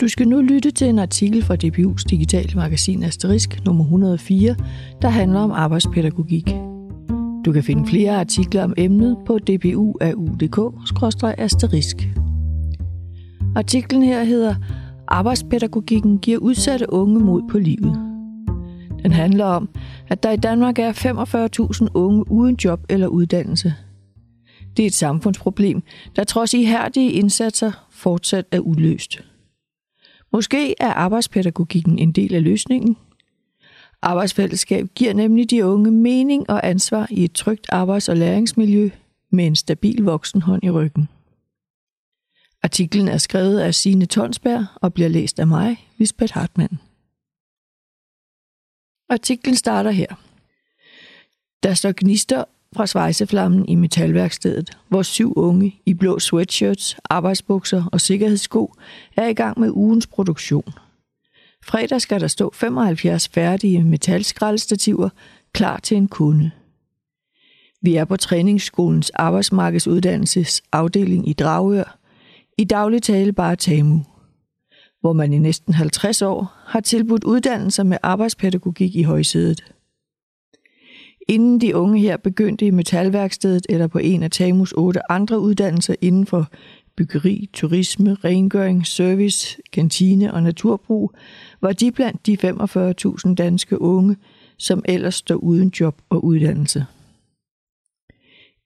Du skal nu lytte til en artikel fra DPU's digitale magasin Asterisk nummer 104, der handler om arbejdspædagogik. Du kan finde flere artikler om emnet på dpu.au.dk-asterisk. Artiklen her hedder Arbejdspædagogikken giver udsatte unge mod på livet. Den handler om, at der i Danmark er 45.000 unge uden job eller uddannelse. Det er et samfundsproblem, der trods ihærdige indsatser fortsat er uløst. Måske er arbejdspædagogikken en del af løsningen. Arbejdsfællesskab giver nemlig de unge mening og ansvar i et trygt arbejds- og læringsmiljø med en stabil voksenhånd i ryggen. Artiklen er skrevet af Signe Tonsberg og bliver læst af mig, Lisbeth Hartmann. Artiklen starter her. Der står gnister fra svejseflammen i metalværkstedet, hvor syv unge i blå sweatshirts, arbejdsbukser og sikkerhedssko er i gang med ugens produktion. Fredag skal der stå 75 færdige metalskraldestativer klar til en kunde. Vi er på træningsskolens arbejdsmarkedsuddannelsesafdeling i Dragør, i daglig tale bare TAMU, hvor man i næsten 50 år har tilbudt uddannelser med arbejdspædagogik i højsædet. Inden de unge her begyndte i metalværkstedet eller på en af TAMUs otte andre uddannelser inden for byggeri, turisme, rengøring, service, kantine og naturbrug, var de blandt de 45.000 danske unge, som ellers står uden job og uddannelse.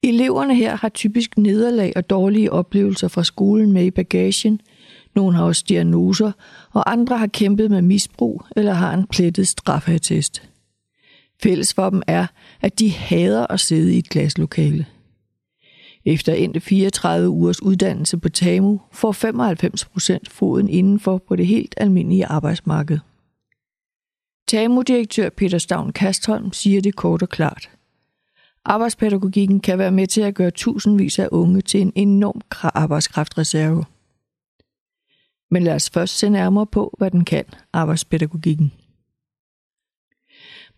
Eleverne her har typisk nederlag og dårlige oplevelser fra skolen med i bagagen. Nogle har også diagnoser, og andre har kæmpet med misbrug eller har en plettet straffeattest. Fælles for dem er, at de hader at sidde i et glaslokale. Efter endte 34 ugers uddannelse på TAMU får 95 procent foden indenfor på det helt almindelige arbejdsmarked. TAMU-direktør Peter Stavn Kastholm siger det kort og klart. Arbejdspædagogikken kan være med til at gøre tusindvis af unge til en enorm arbejdskraftreserve. Men lad os først se nærmere på, hvad den kan, arbejdspædagogikken.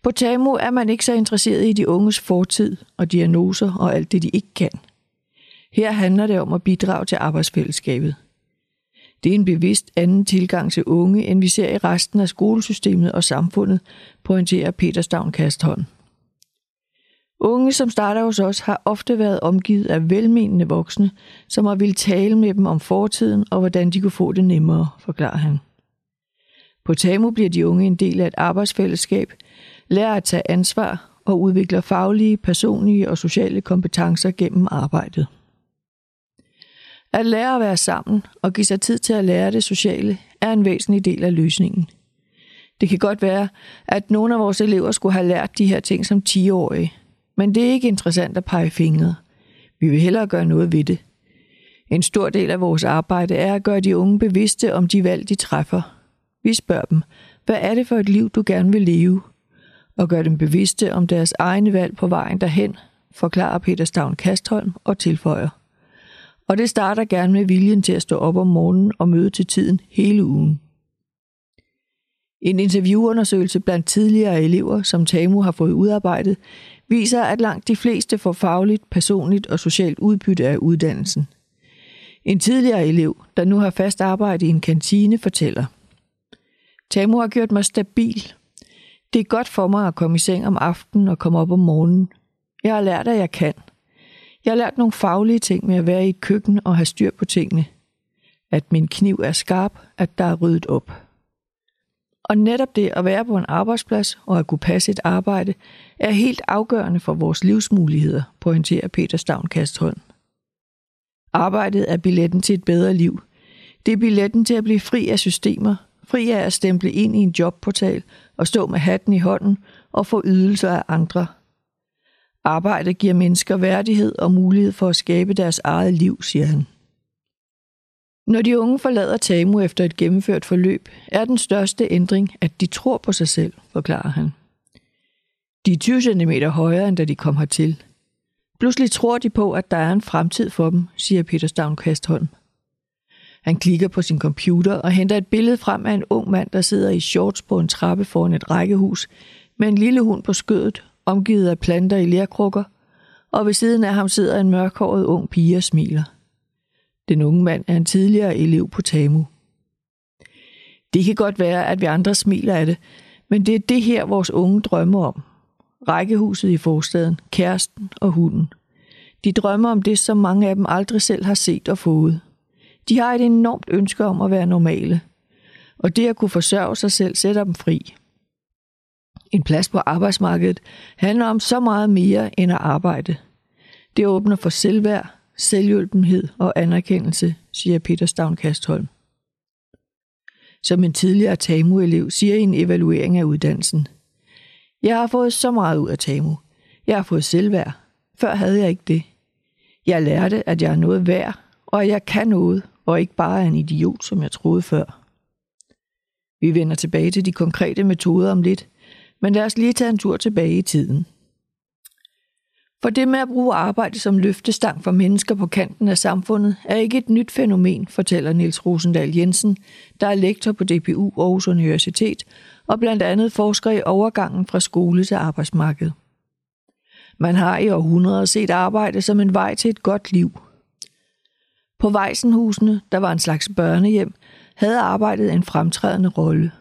På TAMU er man ikke så interesseret i de unges fortid og diagnoser og alt det, de ikke kan. Her handler det om at bidrage til arbejdsfællesskabet. Det er en bevidst anden tilgang til unge, end vi ser i resten af skolesystemet og samfundet, pointerer Peter Stavn Kastholm. Unge, som starter hos os, har ofte været omgivet af velmenende voksne, som har ville tale med dem om fortiden og hvordan de kunne få det nemmere, forklarer han. På TAMU bliver de unge en del af et arbejdsfællesskab, lærer at tage ansvar og udvikler faglige, personlige og sociale kompetencer gennem arbejdet. At lære at være sammen og give sig tid til at lære det sociale er en væsentlig del af løsningen. Det kan godt være, at nogle af vores elever skulle have lært de her ting som 10-årige, men det er ikke interessant at pege fingre. Vi vil hellere gøre noget ved det. En stor del af vores arbejde er at gøre de unge bevidste om de valg, de træffer. Vi spørger dem, hvad er det for et liv, du gerne vil leve? Og gør dem bevidste om deres egne valg på vejen derhen, forklarer Peter Stavn Kastholm og tilføjer. Og det starter gerne med viljen til at stå op om morgenen og møde til tiden hele ugen. En interviewundersøgelse blandt tidligere elever, som TAMU har fået udarbejdet, viser, at langt de fleste får fagligt, personligt og socialt udbytte af uddannelsen. En tidligere elev, der nu har fast arbejde i en kantine, fortæller. TAMU har gjort mig stabil. Det er godt for mig at komme i seng om aftenen og komme op om morgenen. Jeg har lært, at jeg kan. Jeg har lært nogle faglige ting med at være i et køkken og have styr på tingene. At min kniv er skarp, at der er ryddet op. Og netop det at være på en arbejdsplads og at kunne passe et arbejde, er helt afgørende for vores livsmuligheder, pointerer Peter Stavn Kastholm. Arbejdet er billetten til et bedre liv. Det er billetten til at blive fri af systemer, fri af at stemple ind i en jobportal og stå med hatten i hånden og få ydelser af andre. Arbejde giver mennesker værdighed og mulighed for at skabe deres eget liv, siger han. Når de unge forlader TAMU efter et gennemført forløb, er den største ændring, at de tror på sig selv, forklarer han. De er 20 cm højere, end da de kom hertil. Pludselig tror de på, at der er en fremtid for dem, siger Peter Stavn Kastholm. Han klikker på sin computer og henter et billede frem af en ung mand, der sidder i shorts på en trappe foran et rækkehus, med en lille hund på skødet, omgivet af planter i lærkrukker, og ved siden af ham sidder en mørkhåret ung pige og smiler. Den unge mand er en tidligere elev på TAMU. Det kan godt være, at vi andre smiler af det, men det er det her, vores unge drømmer om. Rækkehuset i forstaden, kæresten og hunden. De drømmer om det, som mange af dem aldrig selv har set og fået. De har et enormt ønske om at være normale. Og det at kunne forsørge sig selv sætter dem fri. En plads på arbejdsmarkedet handler om så meget mere end at arbejde. Det åbner for selvværd, selvhjulpenhed og anerkendelse, siger Peter Stavn Kastholm. Som en tidligere TAMU-elev siger i en evaluering af uddannelsen. Jeg har fået så meget ud af TAMU. Jeg har fået selvværd. Før havde jeg ikke det. Jeg lærte, at jeg er noget værd, og at jeg kan noget, og ikke bare er en idiot, som jeg troede før. Vi vender tilbage til de konkrete metoder om lidt, men lad os lige tage en tur tilbage i tiden. For det med at bruge arbejde som løftestang for mennesker på kanten af samfundet er ikke et nyt fænomen, fortæller Niels Rosendal Jensen, der er lektor på DPU Aarhus Universitet og blandt andet forsker i overgangen fra skole til arbejdsmarked. Man har i århundreder set arbejde som en vej til et godt liv. På Vejsenhusene, der var en slags børnehjem, havde arbejdet en fremtrædende rolle.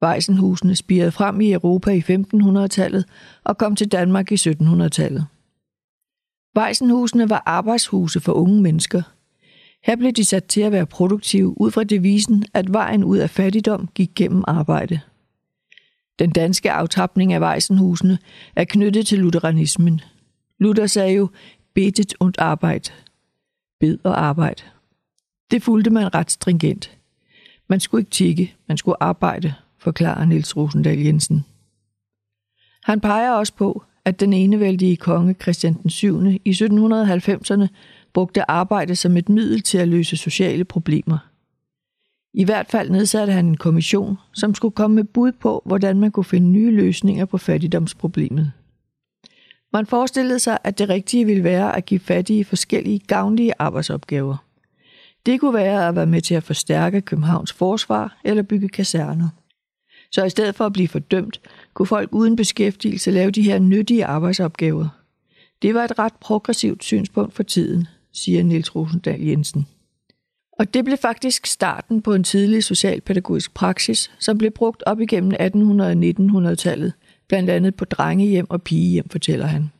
Vejsenhusene spirede frem i Europa i 1500-tallet og kom til Danmark i 1700-tallet. Vejsenhusene var arbejdshuse for unge mennesker. Her blev de sat til at være produktive ud fra devisen, at vejen ud af fattigdom gik gennem arbejde. Den danske aftapning af Vejsenhusene er knyttet til lutheranismen. Luther sagde jo, betet und arbejde. Bed og arbejde. Det fulgte man ret stringent. Man skulle ikke tikke, man skulle arbejde, forklarer Niels Rosendal Jensen. Han peger også på, at den enevældige konge Christian den 7. i 1790'erne brugte arbejde som et middel til at løse sociale problemer. I hvert fald nedsatte han en kommission, som skulle komme med bud på, hvordan man kunne finde nye løsninger på fattigdomsproblemet. Man forestillede sig, at det rigtige ville være at give fattige forskellige gavnlige arbejdsopgaver. Det kunne være at være med til at forstærke Københavns forsvar eller bygge kaserner. Så i stedet for at blive fordømt, kunne folk uden beskæftigelse lave de her nyttige arbejdsopgaver. Det var et ret progressivt synspunkt for tiden, siger Niels Rosendal Jensen. Og det blev faktisk starten på en tidlig socialpædagogisk praksis, som blev brugt op igennem 1800- og 1900-tallet, blandt andet på drengehjem og pigehjem, fortæller han.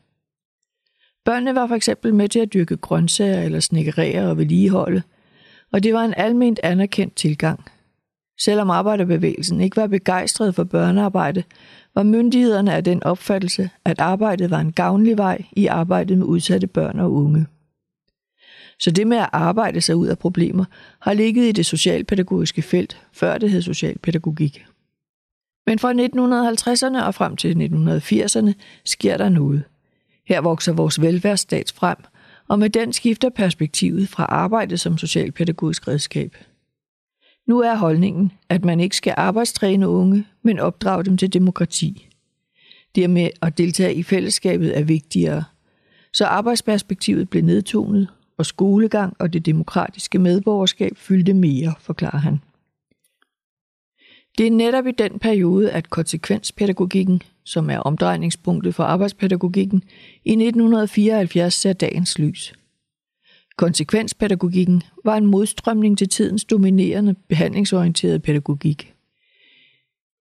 Børnene var for eksempel med til at dyrke grøntsager eller snekkerere og vedligeholde, og det var en alment anerkendt tilgang – Selvom arbejderbevægelsen ikke var begejstret for børnearbejde, var myndighederne af den opfattelse, at arbejdet var en gavnlig vej i arbejdet med udsatte børn og unge. Så det med at arbejde sig ud af problemer har ligget i det socialpædagogiske felt, før det hed socialpædagogik. Men fra 1950'erne og frem til 1980'erne sker der noget. Her vokser vores velfærdsstat frem, og med den skifter perspektivet fra arbejde som socialpædagogisk redskab. Nu er holdningen, at man ikke skal arbejdstræne unge, men opdrage dem til demokrati. Det med at deltage i fællesskabet er vigtigere. Så arbejdsperspektivet blev nedtonet, og skolegang og det demokratiske medborgerskab fyldte mere, forklarer han. Det er netop i den periode, at konsekvenspædagogikken, som er omdrejningspunktet for arbejdspædagogikken, i 1974 ser dagens lys. Konsekvenspædagogikken var en modstrømning til tidens dominerende behandlingsorienterede pædagogik.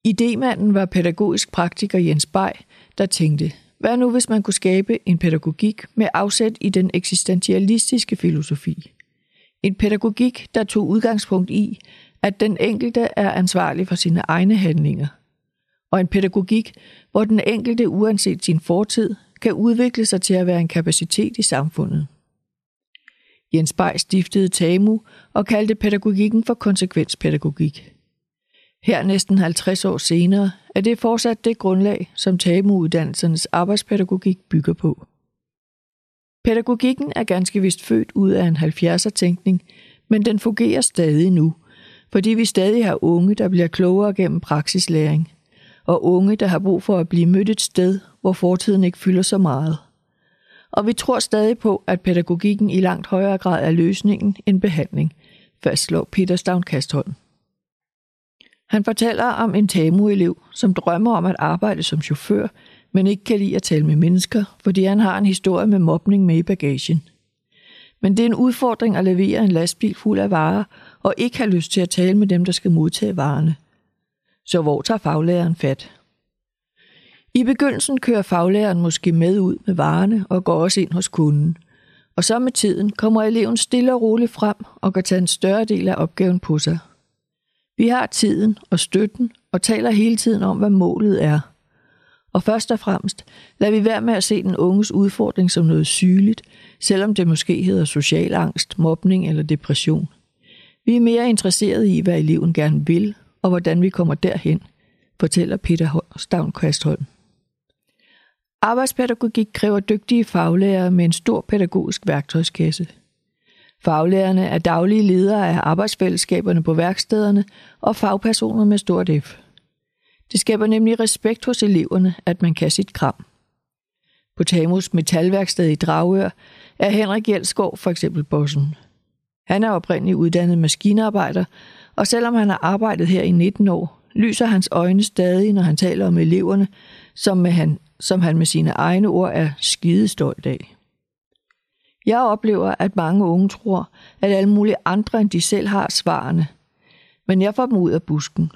Idemanden var pædagogisk praktiker Jens Bay, der tænkte, hvad nu hvis man kunne skabe en pædagogik med afsæt i den eksistentialistiske filosofi? En pædagogik, der tog udgangspunkt i, at den enkelte er ansvarlig for sine egne handlinger. Og en pædagogik, hvor den enkelte uanset sin fortid kan udvikle sig til at være en kapacitet i samfundet. Jens Bay stiftede TAMU og kaldte pædagogikken for konsekvenspædagogik. Her næsten 50 år senere er det fortsat det grundlag, som TAMU-uddannelsernes arbejdspædagogik bygger på. Pædagogikken er ganske vist født ud af en 70'er-tænkning, men den fungerer stadig nu, fordi vi stadig har unge, der bliver klogere gennem praksislæring, og unge, der har brug for at blive mødt et sted, hvor fortiden ikke fylder så meget – og vi tror stadig på, at pædagogikken i langt højere grad er løsningen end behandling, fastslår Peter Stavn Kastholm. Han fortæller om en TAMU-elev, som drømmer om at arbejde som chauffør, men ikke kan lide at tale med mennesker, fordi han har en historie med mobning med i bagagen. Men det er en udfordring at levere en lastbil fuld af varer, og ikke har lyst til at tale med dem, der skal modtage varerne. Så hvor tager faglæreren fat? I begyndelsen kører faglæreren måske med ud med varerne og går også ind hos kunden. Og så med tiden kommer eleven stille og roligt frem og kan tage en større del af opgaven på sig. Vi har tiden og støtten og taler hele tiden om, hvad målet er. Og først og fremmest, lad vi være med at se den unges udfordring som noget sygeligt, selvom det måske hedder social angst, mobning eller depression. Vi er mere interesserede i, hvad eleven gerne vil, og hvordan vi kommer derhen, fortæller Peter Stavn Kvastholm. Arbejdspædagogik kræver dygtige faglærere med en stor pædagogisk værktøjskasse. Faglærerne er daglige ledere af arbejdsfællesskaberne på værkstederne og fagpersoner med stort F. Det skaber nemlig respekt hos eleverne, at man kan sit kram. På Tamus Metalværksted i Dragør er Henrik Jelsgaard for eksempel bossen. Han er oprindeligt uddannet maskinarbejder, og selvom han har arbejdet her i 19 år, lyser hans øjne stadig, når han taler om eleverne, som, med han, som han med sine egne ord er skidestolt af. Jeg oplever, at mange unge tror, at alle mulige andre end de selv har svarene. Men jeg får dem ud af busken.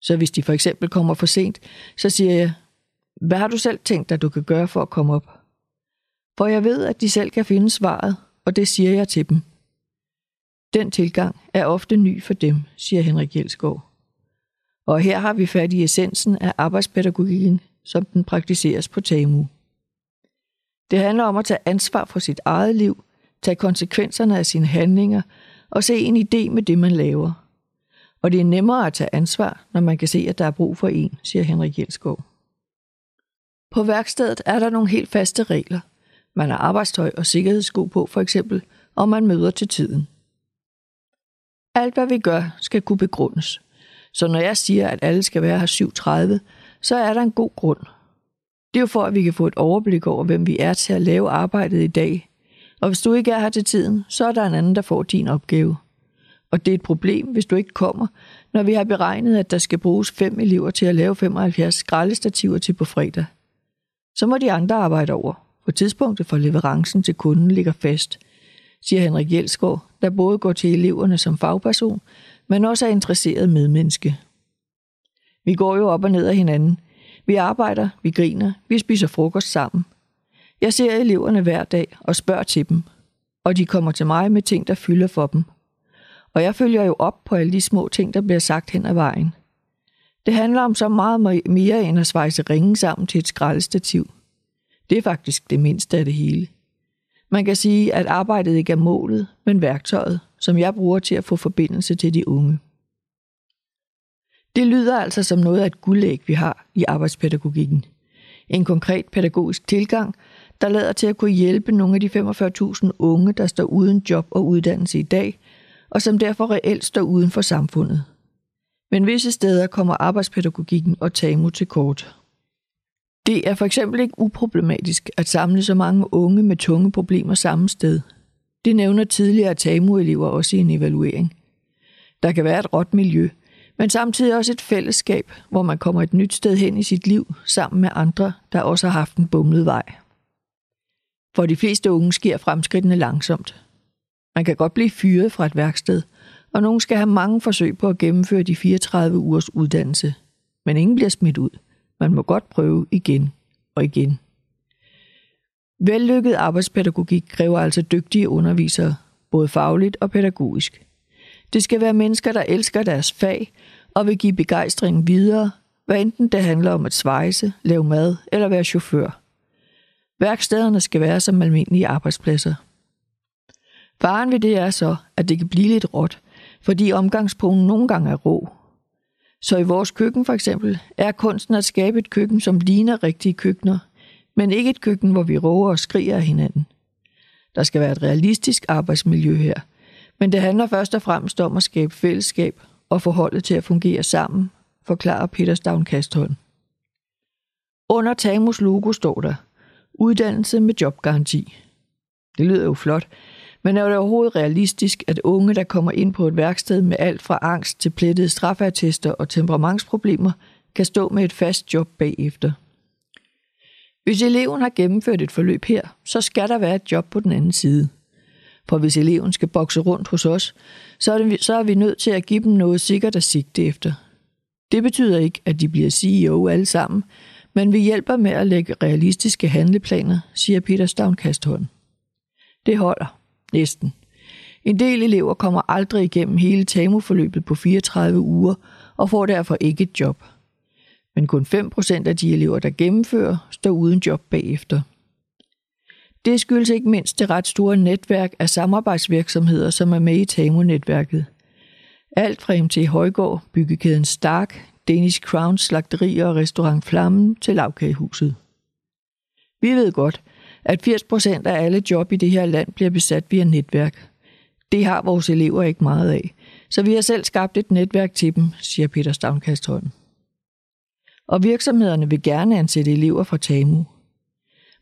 Så hvis de for eksempel kommer for sent, så siger jeg, hvad har du selv tænkt at du kan gøre for at komme op? For jeg ved, at de selv kan finde svaret, og det siger jeg til dem. Den tilgang er ofte ny for dem, siger Henrik Jelsgaard. Og her har vi fat i essensen af arbejdspædagogikken, som den praktiseres på TAMU. Det handler om at tage ansvar for sit eget liv, tage konsekvenserne af sine handlinger og se en idé med det, man laver. Og det er nemmere at tage ansvar, når man kan se, at der er brug for en, siger Henrik Jelsgaard. På værkstedet er der nogle helt faste regler. Man har arbejdstøj og sikkerhedssko på for eksempel, og man møder til tiden. Alt hvad vi gør skal kunne begrundes. Så når jeg siger, at alle skal være her 7.30, så er der en god grund. Det er jo for, at vi kan få et overblik over, hvem vi er til at lave arbejdet i dag. Og hvis du ikke er her til tiden, så er der en anden, der får din opgave. Og det er et problem, hvis du ikke kommer, når vi har beregnet, at der skal bruges fem elever til at lave 75 skraldestativer til på fredag. Så må de andre arbejde over, for tidspunktet for leverancen til kunden ligger fast, siger Henrik Jelsgaard, der både går til eleverne som fagperson, men også er interesseret medmenneske. Vi går jo op og ned af hinanden. Vi arbejder, vi griner, vi spiser frokost sammen. Jeg ser eleverne hver dag og spørger til dem, og de kommer til mig med ting, der fylder for dem. Og jeg følger jo op på alle de små ting, der bliver sagt hen ad vejen. Det handler om så meget mere end at svejse ringen sammen til et skraldestativ. Det er faktisk det mindste af det hele. Man kan sige, at arbejdet ikke er målet, men værktøjet, som jeg bruger til at få forbindelse til de unge. Det lyder altså som noget af et guldæg, vi har i arbejdspædagogikken. En konkret pædagogisk tilgang, der lader til at kunne hjælpe nogle af de 45.000 unge, der står uden job og uddannelse i dag, og som derfor reelt står uden for samfundet. Men visse steder kommer arbejdspædagogikken og TAMU til kort. Det er for eksempel ikke uproblematisk at samle så mange unge med tunge problemer samme sted. Det nævner tidligere TAMU-elever også i en evaluering. Der kan være et råt miljø, men samtidig også et fællesskab, hvor man kommer et nyt sted hen i sit liv sammen med andre, der også har haft en bumlet vej. For de fleste unge sker fremskridtene langsomt. Man kan godt blive fyret fra et værksted, og nogen skal have mange forsøg på at gennemføre de 34 ugers uddannelse. Men ingen bliver smidt ud. Man må godt prøve igen og igen. Vellykket arbejdspædagogik kræver altså dygtige undervisere, både fagligt og pædagogisk. Det skal være mennesker, der elsker deres fag og vil give begejstring videre, hvad enten det handler om at svejse, lave mad eller være chauffør. Værkstederne skal være som almindelige arbejdspladser. Faren ved det er så, at det kan blive lidt råt, fordi omgangspunkten nogle gange er rå. Så i vores køkken for eksempel er kunsten at skabe et køkken, som ligner rigtige køkkener, men ikke et køkken, hvor vi råber og skriger af hinanden. Der skal være et realistisk arbejdsmiljø her, men det handler først og fremmest om at skabe fællesskab og forholdet til at fungere sammen, forklarer Peter Stavn Kastholm. Under Tamus logo står der, uddannelse med jobgaranti. Det lyder jo flot, men er det overhovedet realistisk, at unge, der kommer ind på et værksted med alt fra angst til plettede straffeattester og temperamentsproblemer, kan stå med et fast job bagefter? Hvis eleven har gennemført et forløb her, så skal der være et job på den anden side. For hvis eleven skal bokse rundt hos os, så er, det, så er vi nødt til at give dem noget sikkert at sigte efter. Det betyder ikke, at de bliver CEO alle sammen, men vi hjælper med at lægge realistiske handleplaner, siger Peter Stavnkastholm. Det holder. Næsten. En del elever kommer aldrig igennem hele TAMU-forløbet på 34 uger og får derfor ikke et job. Men kun 5% af de elever, der gennemfører, står uden job bagefter. Det skyldes ikke mindst det ret store netværk af samarbejdsvirksomheder, som er med i TAMU-netværket. Alt fra MT Højgaard, byggekæden Stark, Danish Crown Slagteri og Restaurant Flammen til lavkagehuset. Vi ved godt, at 80% af alle job i det her land bliver besat via netværk. Det har vores elever ikke meget af, så vi har selv skabt et netværk til dem, siger Peter Stavnkastholm. Og virksomhederne vil gerne ansætte elever fra TAMU.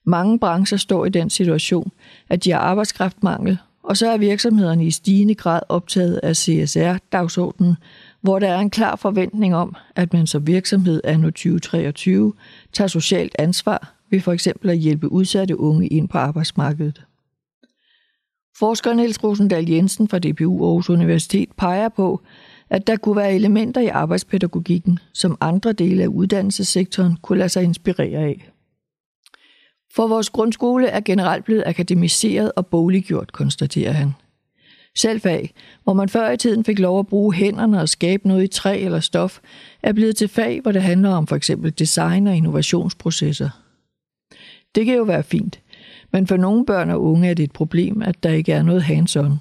Mange brancher står i den situation, at de har arbejdskraftmangel, og så er virksomhederne i stigende grad optaget af CSR-dagsordenen, hvor der er en klar forventning om, at man som virksomhed anno 2023 tager socialt ansvar ved for eksempel at hjælpe udsatte unge ind på arbejdsmarkedet. Forsker Niels Rosendal Jensen fra DPU Aarhus Universitet peger på, at der kunne være elementer i arbejdspædagogikken, som andre dele af uddannelsessektoren kunne lade sig inspirere af. For vores grundskole er generelt blevet akademiseret og boliggjort, konstaterer han. Selvfag, hvor man før i tiden fik lov at bruge hænderne og skabe noget i træ eller stof, er blevet til fag, hvor det handler om for eksempel design og innovationsprocesser. Det kan jo være fint, men for nogle børn og unge er det et problem, at der ikke er noget hands-on.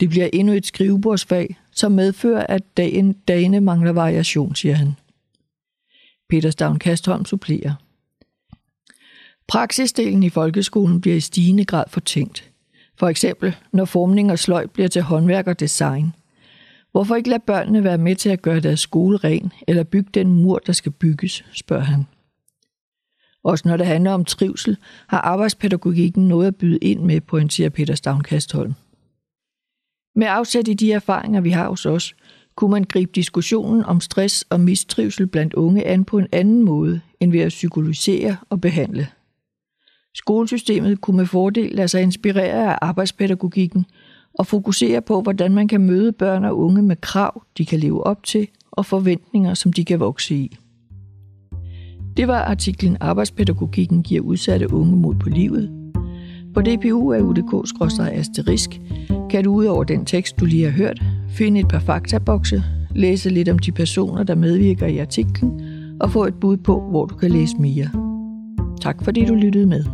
Det bliver endnu et skrivebordsfag, som medfører, at dagen, dagene mangler variation, siger han. Peter Stavn Kastholm supplerer. Praksisdelen i folkeskolen bliver i stigende grad fortænkt. For eksempel, når formning og sløj bliver til håndværk og design. Hvorfor ikke lade børnene være med til at gøre deres skole ren, eller bygge den mur, der skal bygges, spørger han. Også når det handler om trivsel, har arbejdspædagogikken noget at byde ind med, pointerer Peter Stavnkastholm. Med afsæt i de erfaringer, vi har hos os, kunne man gribe diskussionen om stress og mistrivsel blandt unge an på en anden måde, end ved at psykologisere og behandle. Skolesystemet kunne med fordel lade sig inspirere af arbejdspædagogikken og fokusere på, hvordan man kan møde børn og unge med krav, de kan leve op til, og forventninger, som de kan vokse i. Det var artiklen Arbejdspædagogikken giver udsatte unge mod på livet. På DPU af udk-asterisk kan du ud over den tekst, du lige har hørt, finde et par faktabokse, læse lidt om de personer, der medvirker i artiklen, og få et bud på, hvor du kan læse mere. Tak fordi du lyttede med.